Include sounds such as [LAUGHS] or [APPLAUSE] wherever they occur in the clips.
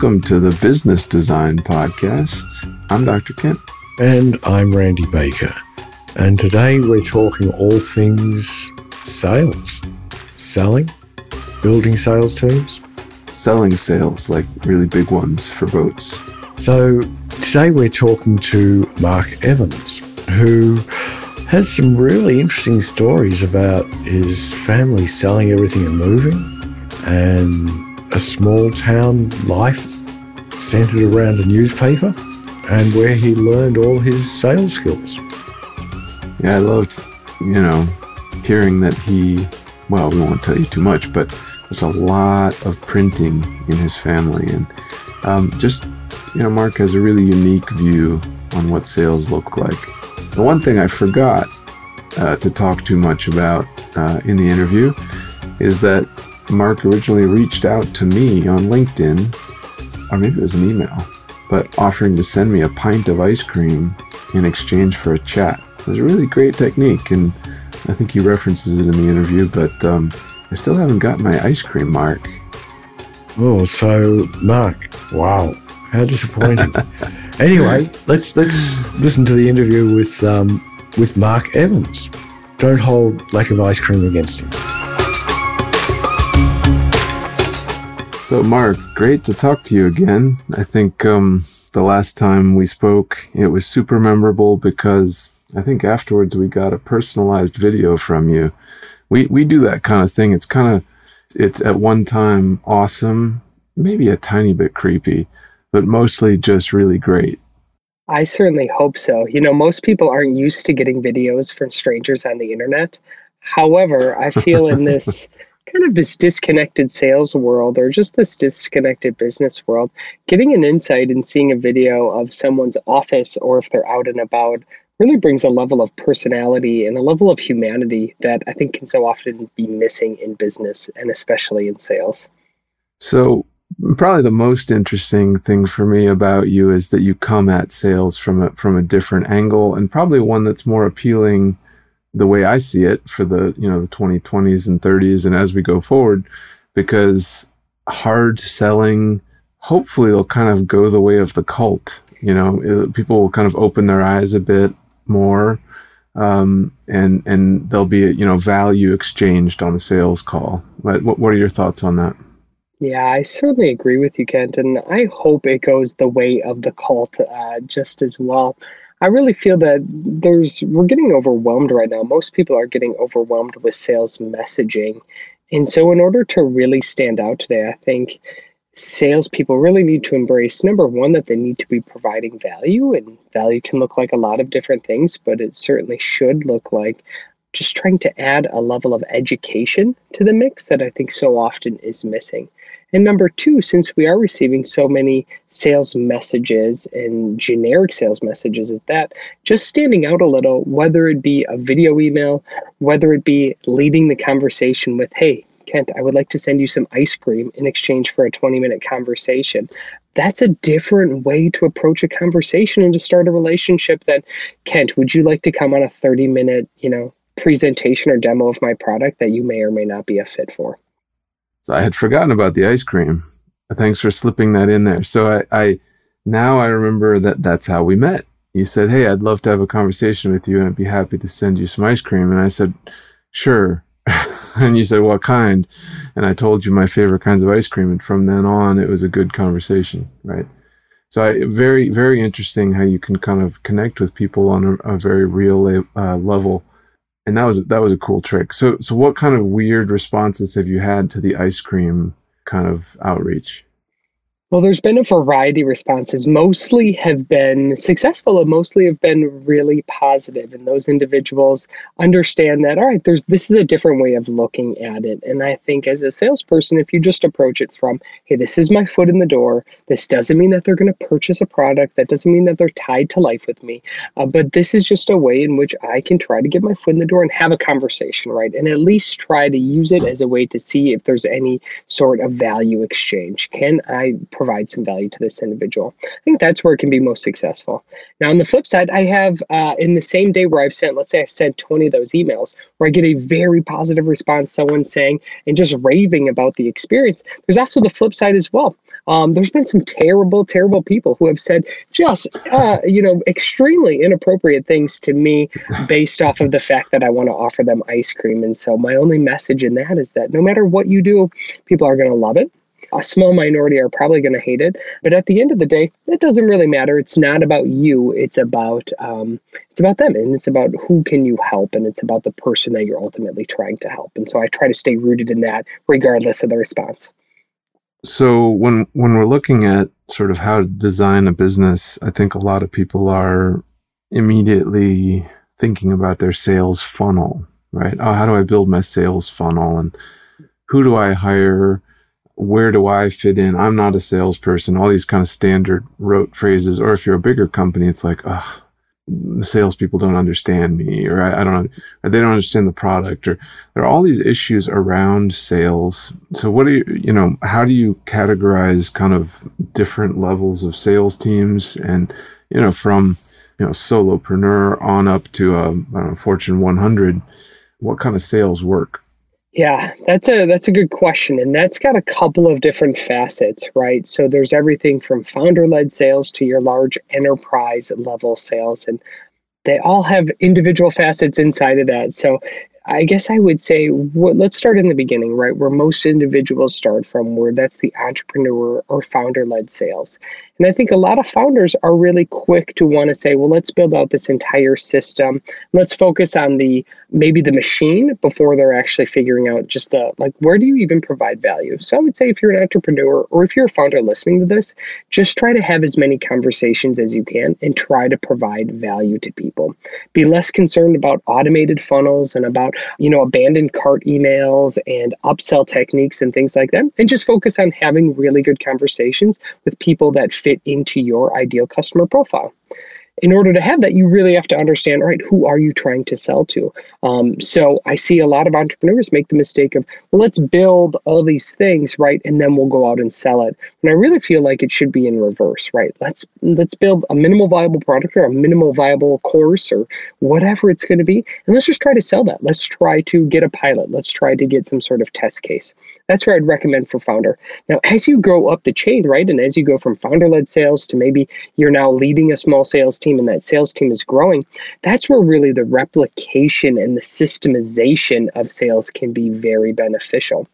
Welcome to the Business Design Podcast. I'm Dr. Kent. And I'm Randy Baker. And today we're talking all things sales, selling, building sales teams, selling sails, like really big ones for boats. So today we're talking to Mark Evans, who has some really interesting stories about his family selling everything and moving and a small town life centered around a newspaper and where he learned all his sales skills. Yeah, I loved, you know, hearing that he, well, we won't tell you too much, but there's a lot of printing in his family. And um, just, you know, Mark has a really unique view on what sales look like. The one thing I forgot uh, to talk too much about uh, in the interview is that Mark originally reached out to me on LinkedIn, or maybe it was an email, but offering to send me a pint of ice cream in exchange for a chat. It was a really great technique, and I think he references it in the interview, but um, I still haven't got my ice cream, Mark. Oh, so Mark, wow, how disappointing. [LAUGHS] anyway, let's let's listen to the interview with um, with Mark Evans. Don't hold lack of ice cream against him. So, Mark, great to talk to you again. I think um, the last time we spoke, it was super memorable because I think afterwards we got a personalized video from you. We we do that kind of thing. It's kind of it's at one time awesome, maybe a tiny bit creepy, but mostly just really great. I certainly hope so. You know, most people aren't used to getting videos from strangers on the internet. However, I feel in [LAUGHS] this kind of this disconnected sales world or just this disconnected business world, getting an insight and seeing a video of someone's office or if they're out and about really brings a level of personality and a level of humanity that I think can so often be missing in business and especially in sales. So, probably the most interesting thing for me about you is that you come at sales from a from a different angle and probably one that's more appealing the way I see it for the you know the 2020s and 30s and as we go forward because hard selling hopefully it'll kind of go the way of the cult you know? It, people will kind of open their eyes a bit more um, and and there'll be a, you know value exchanged on the sales call. What, what are your thoughts on that? Yeah, I certainly agree with you, Kent, and I hope it goes the way of the cult uh, just as well. I really feel that there's we're getting overwhelmed right now. Most people are getting overwhelmed with sales messaging. And so in order to really stand out today, I think salespeople really need to embrace number one that they need to be providing value and value can look like a lot of different things but it certainly should look like just trying to add a level of education to the mix that i think so often is missing and number two, since we are receiving so many sales messages and generic sales messages is that, just standing out a little, whether it be a video email, whether it be leading the conversation with, hey, Kent, I would like to send you some ice cream in exchange for a 20 minute conversation. That's a different way to approach a conversation and to start a relationship than, Kent, would you like to come on a 30 minute, you know, presentation or demo of my product that you may or may not be a fit for? So I had forgotten about the ice cream. Thanks for slipping that in there. So I, I now I remember that that's how we met. You said, "Hey, I'd love to have a conversation with you, and I'd be happy to send you some ice cream." And I said, "Sure." [LAUGHS] and you said, "What kind?" And I told you my favorite kinds of ice cream, and from then on, it was a good conversation, right? So I, very, very interesting how you can kind of connect with people on a, a very real uh, level and that was that was a cool trick. So so what kind of weird responses have you had to the ice cream kind of outreach? Well, there's been a variety of responses. Mostly have been successful and mostly have been really positive. And those individuals understand that, all right, there's this is a different way of looking at it. And I think as a salesperson, if you just approach it from, hey, this is my foot in the door, this doesn't mean that they're going to purchase a product. That doesn't mean that they're tied to life with me. Uh, but this is just a way in which I can try to get my foot in the door and have a conversation, right? And at least try to use it as a way to see if there's any sort of value exchange. Can I provide some value to this individual. I think that's where it can be most successful. Now, on the flip side, I have uh, in the same day where I've sent, let's say I've sent 20 of those emails, where I get a very positive response, someone saying and just raving about the experience. There's also the flip side as well. Um, there's been some terrible, terrible people who have said just, uh, you know, extremely inappropriate things to me based off of the fact that I want to offer them ice cream. And so my only message in that is that no matter what you do, people are going to love it. A small minority are probably going to hate it, but at the end of the day, it doesn't really matter. It's not about you. It's about um, it's about them, and it's about who can you help, and it's about the person that you're ultimately trying to help. And so I try to stay rooted in that, regardless of the response. So when when we're looking at sort of how to design a business, I think a lot of people are immediately thinking about their sales funnel, right? Oh, how do I build my sales funnel and who do I hire? Where do I fit in? I'm not a salesperson. All these kind of standard rote phrases. Or if you're a bigger company, it's like, oh, the salespeople don't understand me, or I, I don't, or they don't understand the product, or there are all these issues around sales. So, what do you, you know, how do you categorize kind of different levels of sales teams, and you know, from you know solopreneur on up to um, a know, Fortune 100, what kind of sales work? Yeah, that's a that's a good question and that's got a couple of different facets, right? So there's everything from founder-led sales to your large enterprise level sales and they all have individual facets inside of that. So I guess I would say let's start in the beginning, right? Where most individuals start from, where that's the entrepreneur or founder led sales. And I think a lot of founders are really quick to want to say, well, let's build out this entire system. Let's focus on the maybe the machine before they're actually figuring out just the like, where do you even provide value? So I would say if you're an entrepreneur or if you're a founder listening to this, just try to have as many conversations as you can and try to provide value to people. Be less concerned about automated funnels and about you know, abandoned cart emails and upsell techniques and things like that. And just focus on having really good conversations with people that fit into your ideal customer profile in order to have that, you really have to understand, right, who are you trying to sell to? Um, so I see a lot of entrepreneurs make the mistake of, well, let's build all these things, right, and then we'll go out and sell it. And I really feel like it should be in reverse, right? Let's let's build a minimal viable product or a minimal viable course or whatever it's going to be, and let's just try to sell that. Let's try to get a pilot. Let's try to get some sort of test case. That's where I'd recommend for founder. Now, as you grow up the chain, right, and as you go from founder led sales to maybe you're now leading a small sales team and that sales team is growing, that's where really the replication and the systemization of sales can be very beneficial.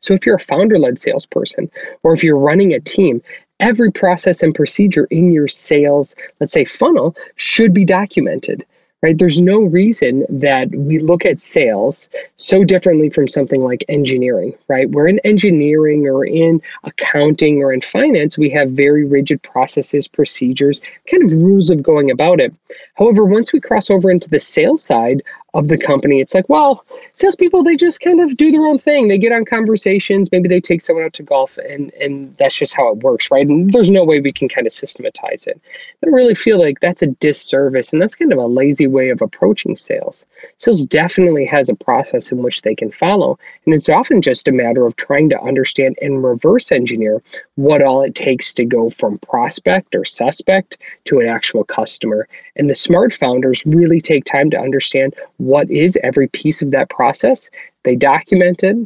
So, if you're a founder led salesperson or if you're running a team, every process and procedure in your sales, let's say funnel, should be documented right? There's no reason that we look at sales so differently from something like engineering, right? We're in engineering or in accounting or in finance, we have very rigid processes, procedures, kind of rules of going about it. However, once we cross over into the sales side of the company. It's like, well, salespeople, they just kind of do their own thing. They get on conversations, maybe they take someone out to golf, and and that's just how it works, right? And there's no way we can kind of systematize it. I really feel like that's a disservice, and that's kind of a lazy way of approaching sales. Sales definitely has a process in which they can follow, and it's often just a matter of trying to understand and reverse engineer what all it takes to go from prospect or suspect to an actual customer. And the smart founders really take time to understand what is every piece of that process. They document it,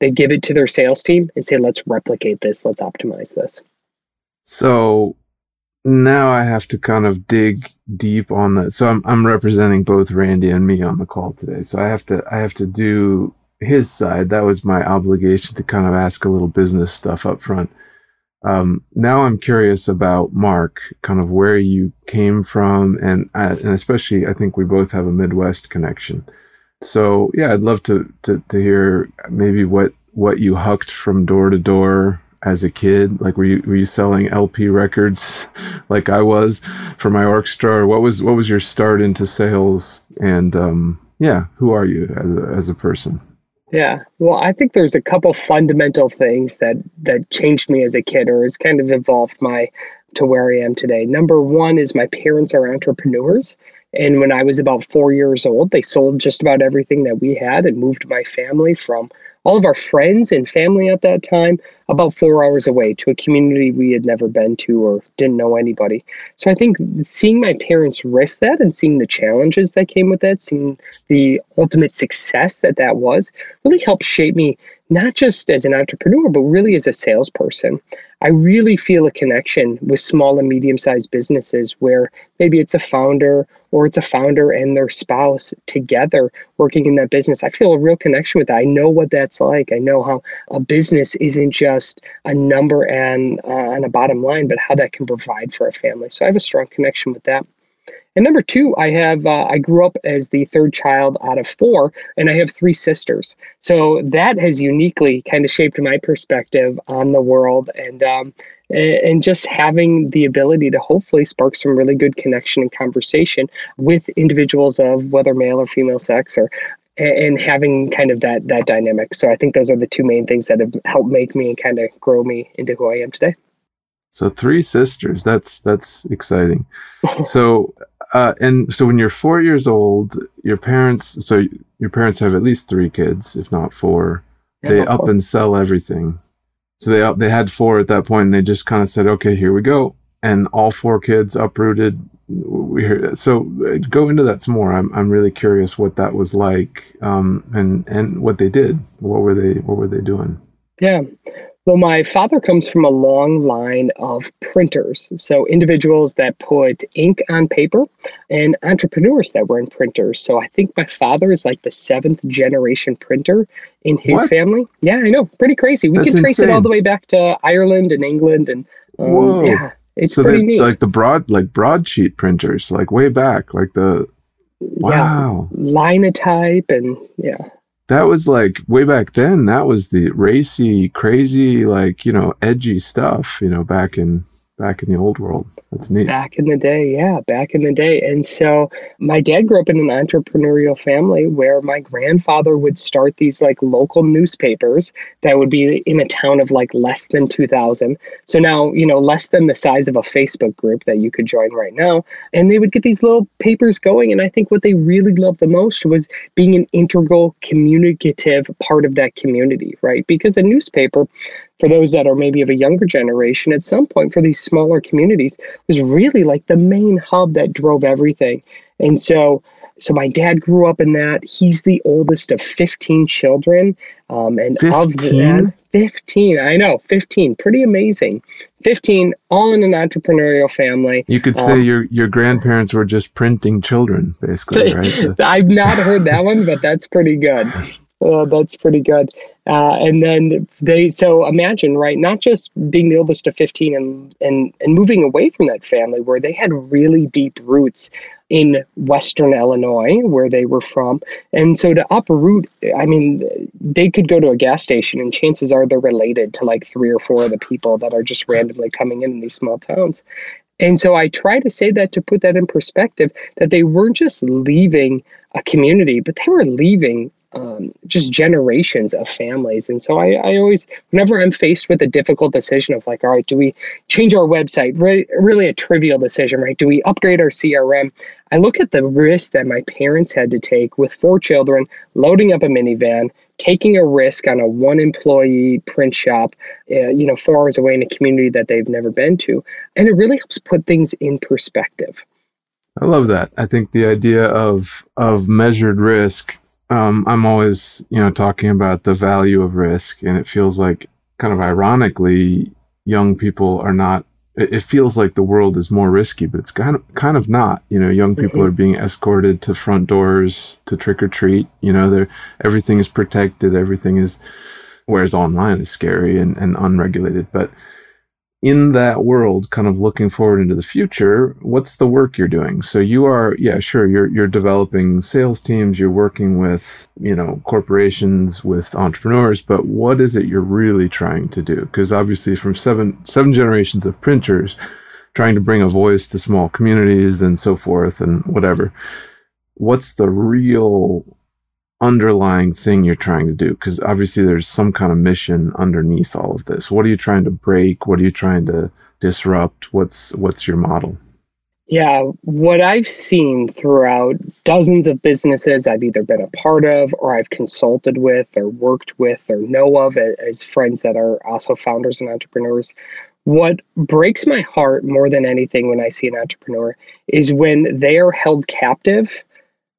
they give it to their sales team and say, let's replicate this, let's optimize this. So now I have to kind of dig deep on that. So I'm I'm representing both Randy and me on the call today. So I have to I have to do his side. That was my obligation to kind of ask a little business stuff up front. Um, now I'm curious about Mark, kind of where you came from, and uh, and especially I think we both have a Midwest connection. So yeah, I'd love to to to hear maybe what what you hucked from door to door as a kid. Like were you were you selling LP records [LAUGHS] like I was for my orchestra, or what was what was your start into sales? And um, yeah, who are you as a, as a person? Yeah. Well, I think there's a couple fundamental things that that changed me as a kid or has kind of evolved my to where I am today. Number one is my parents are entrepreneurs. And when I was about four years old, they sold just about everything that we had and moved my family from all of our friends and family at that time about four hours away to a community we had never been to or didn't know anybody. So I think seeing my parents risk that and seeing the challenges that came with that, seeing the ultimate success that that was, really helped shape me not just as an entrepreneur, but really as a salesperson. I really feel a connection with small and medium sized businesses where maybe it's a founder or it's a founder and their spouse together working in that business. I feel a real connection with that. I know what that's like. I know how a business isn't just a number and uh, and a bottom line, but how that can provide for a family. So I have a strong connection with that. And number two, I have uh, I grew up as the third child out of four, and I have three sisters. So that has uniquely kind of shaped my perspective on the world, and um, and just having the ability to hopefully spark some really good connection and conversation with individuals of whether male or female sex, or and having kind of that that dynamic. So I think those are the two main things that have helped make me and kind of grow me into who I am today. So three sisters. That's that's exciting. [LAUGHS] so uh, and so when you're four years old, your parents. So your parents have at least three kids, if not four. Yeah, they up four. and sell everything. So they up. They had four at that point, and they just kind of said, "Okay, here we go." And all four kids uprooted. We hear, so uh, go into that some more. I'm I'm really curious what that was like, um, and and what they did. What were they What were they doing? Yeah. Well, my father comes from a long line of printers. So, individuals that put ink on paper and entrepreneurs that were in printers. So, I think my father is like the seventh generation printer in his what? family. Yeah, I know. Pretty crazy. We That's can trace insane. it all the way back to Ireland and England. And um, Whoa. yeah, it's so pretty neat. Like the broad, like broadsheet printers, like way back, like the wow. Yeah, linotype and yeah that was like way back then that was the racy crazy like you know edgy stuff you know back in back in the old world. That's neat. Back in the day, yeah, back in the day. And so my dad grew up in an entrepreneurial family where my grandfather would start these like local newspapers that would be in a town of like less than 2,000. So now, you know, less than the size of a Facebook group that you could join right now. And they would get these little papers going. And I think what they really loved the most was being an integral communicative part of that community, right? Because a newspaper for those that are maybe of a younger generation, at some point for these smaller communities, was really like the main hub that drove everything. And so, so my dad grew up in that. He's the oldest of 15 children. Um, and 15? of that, 15, I know, 15, pretty amazing. 15, all in an entrepreneurial family. You could say um, your your grandparents were just printing children, basically, [LAUGHS] right? I've not heard that one, but that's pretty good. Uh, that's pretty good. Uh, and then they, so imagine, right, not just being the oldest of 15 and, and, and moving away from that family where they had really deep roots in Western Illinois, where they were from. And so to uproot, I mean, they could go to a gas station and chances are they're related to like three or four of the people that are just randomly coming in in these small towns. And so I try to say that to put that in perspective that they weren't just leaving a community, but they were leaving um, just generations of families. And so I, I, always, whenever I'm faced with a difficult decision of like, all right, do we change our website? Re- really a trivial decision, right? Do we upgrade our CRM? I look at the risk that my parents had to take with four children, loading up a minivan, taking a risk on a one employee print shop, uh, you know, four hours away in a community that they've never been to. And it really helps put things in perspective. I love that. I think the idea of of measured risk um, I'm always, you know, talking about the value of risk, and it feels like kind of ironically, young people are not. It, feels like the world is more risky, but it's kind of kind of not. You know, young people mm-hmm. are being escorted to front doors to trick or treat. You know, they're everything is protected, everything is. Whereas online is scary and, and unregulated, but in that world, kind of looking forward into the future, what's the work you're doing? So you are, yeah, sure, you're you're developing sales teams, you're working with, you know, corporations, with entrepreneurs, but what is it you're really trying to do? Because obviously from seven seven generations of printers, trying to bring a voice to small communities and so forth and whatever. What's the real underlying thing you're trying to do because obviously there's some kind of mission underneath all of this. What are you trying to break? What are you trying to disrupt? What's what's your model? Yeah what i've seen throughout dozens of businesses i've either been a part of or i've consulted with or worked with or know of as friends that are also founders and entrepreneurs. What breaks my heart more than anything when i see an entrepreneur is when they are held captive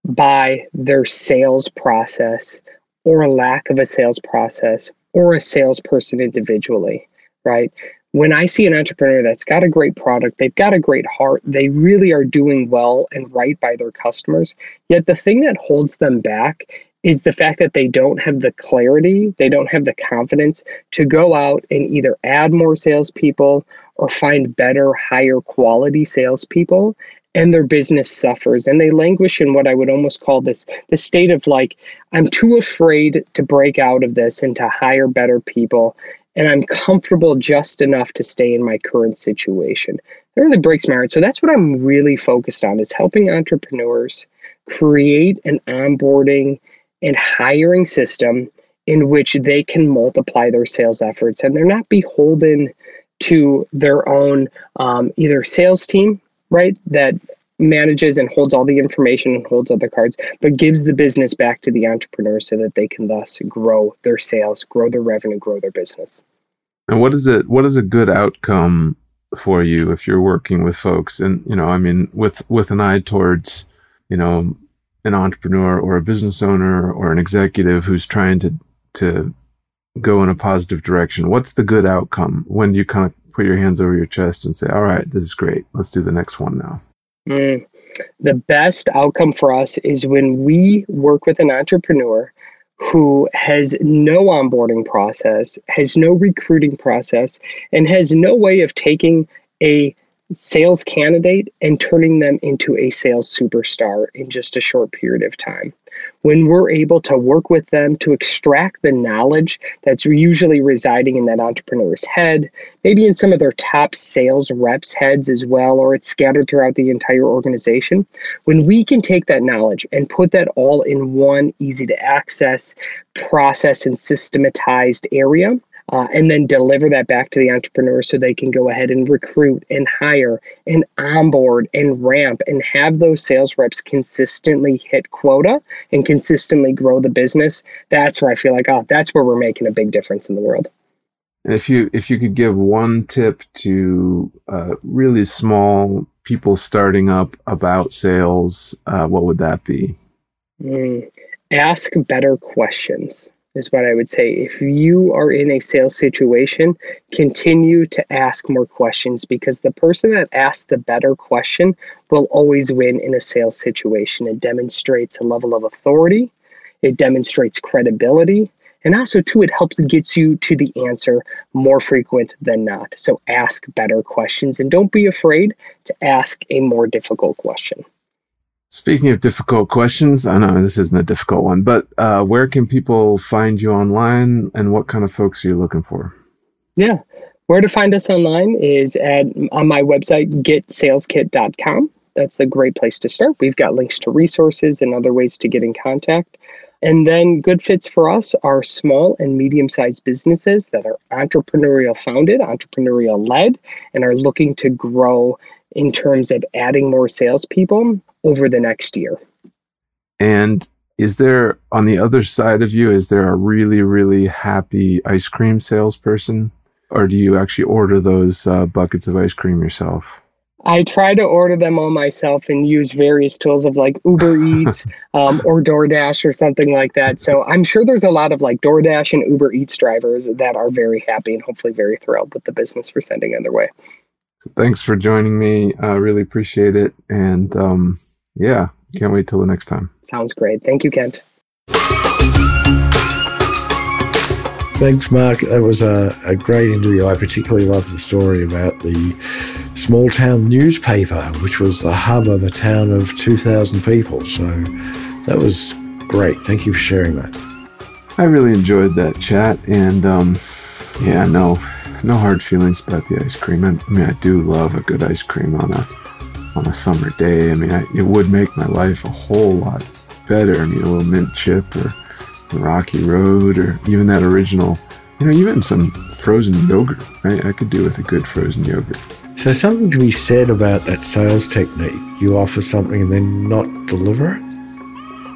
by their sales process or a lack of a sales process or a salesperson individually, right? When I see an entrepreneur that's got a great product, they've got a great heart, they really are doing well and right by their customers. Yet the thing that holds them back is the fact that they don't have the clarity, they don't have the confidence to go out and either add more salespeople or find better, higher quality salespeople and their business suffers and they languish in what i would almost call this the state of like i'm too afraid to break out of this and to hire better people and i'm comfortable just enough to stay in my current situation. That really breaks my heart. So that's what i'm really focused on is helping entrepreneurs create an onboarding and hiring system in which they can multiply their sales efforts and they're not beholden to their own um, either sales team right? That manages and holds all the information and holds other cards, but gives the business back to the entrepreneur so that they can thus grow their sales, grow their revenue, grow their business. And what is it? What is a good outcome for you if you're working with folks? And you know, I mean, with with an eye towards, you know, an entrepreneur or a business owner or an executive who's trying to to go in a positive direction. What's the good outcome when you kind of put your hands over your chest and say, all right, this is great. Let's do the next one now? Mm, the best outcome for us is when we work with an entrepreneur who has no onboarding process, has no recruiting process, and has no way of taking a sales candidate and turning them into a sales superstar in just a short period of time. When we're able to work with them to extract the knowledge that's usually residing in that entrepreneur's head, maybe in some of their top sales reps' heads as well, or it's scattered throughout the entire organization, when we can take that knowledge and put that all in one easy to access, process, and systematized area, uh, and then deliver that back to the entrepreneur so they can go ahead and recruit and hire and onboard and ramp and have those sales reps consistently hit quota and consistently grow the business. That's where I feel like, oh, that's where we're making a big difference in the world. And if you if you could give one tip to uh, really small people starting up about sales, uh, what would that be? Mm, ask better questions is what I would say. If you are in a sales situation, continue to ask more questions because the person that asks the better question will always win in a sales situation. It demonstrates a level of authority, it demonstrates credibility, and also too it helps gets you to the answer more frequent than not. So ask better questions and don't be afraid to ask a more difficult question. Speaking of difficult questions, I know this isn't a difficult one, but uh, where can people find you online and what kind of folks are you looking for? Yeah. Where to find us online is at on my website, getsaleskit.com. That's a great place to start. We've got links to resources and other ways to get in contact. And then good fits for us are small and medium sized businesses that are entrepreneurial founded, entrepreneurial led, and are looking to grow in terms of adding more salespeople over the next year. And is there on the other side of you, is there a really, really happy ice cream salesperson? Or do you actually order those uh, buckets of ice cream yourself? I try to order them all myself and use various tools of like Uber [LAUGHS] Eats um, or DoorDash or something like that. So I'm sure there's a lot of like DoorDash and Uber Eats drivers that are very happy and hopefully very thrilled with the business we're sending on their way. So thanks for joining me. I uh, really appreciate it. And um, yeah, can't wait till the next time. Sounds great. Thank you, Kent. Thanks, Mark. That was a, a great interview. I particularly loved the story about the small town newspaper, which was the hub of a town of 2,000 people. So that was great. Thank you for sharing that. I really enjoyed that chat. And um, yeah, no, no hard feelings about the ice cream. I, mean, I do love a good ice cream on a on a summer day. I mean, I, it would make my life a whole lot better. I mean, a little mint chip or Rocky Road or even that original, you know, even some frozen yogurt. I, I could do with a good frozen yogurt. So, something to be said about that sales technique. You offer something and then not deliver it.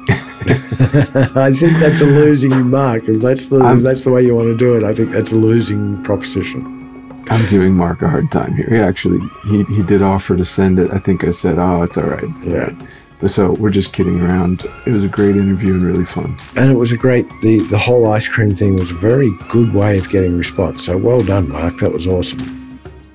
[LAUGHS] I think that's a losing mark. If that's the if that's the way you want to do it, I think that's a losing proposition. I'm giving Mark a hard time here. He actually he he did offer to send it. I think I said, "Oh, it's all right. It's all right." so we're just kidding around. It was a great interview and really fun. And it was a great, the, the whole ice cream thing was a very good way of getting response. So well done, Mark. That was awesome.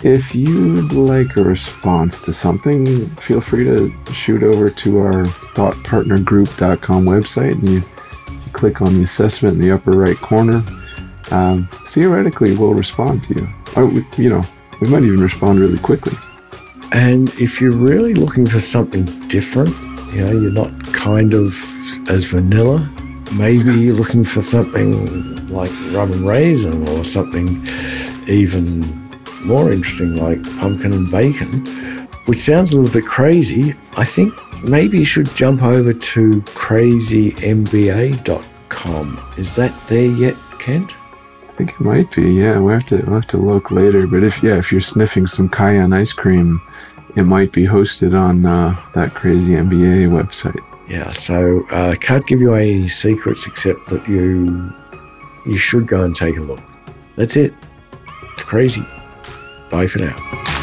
If you'd like a response to something, feel free to shoot over to our thoughtpartnergroup.com website and you, you click on the assessment in the upper right corner. Um, theoretically, we'll respond to you. Or, we, you know, we might even respond really quickly. And if you're really looking for something different, you know, you're not kind of as vanilla, maybe you're looking for something like rum and raisin or something even more interesting like pumpkin and bacon, which sounds a little bit crazy. I think maybe you should jump over to crazymba.com. Is that there yet, Kent? I think it might be. Yeah, we have to we'll have to look later. But if yeah, if you're sniffing some cayenne ice cream, it might be hosted on uh, that crazy MBA website. Yeah, so I uh, can't give you any secrets except that you you should go and take a look. That's it. It's crazy. Bye for now.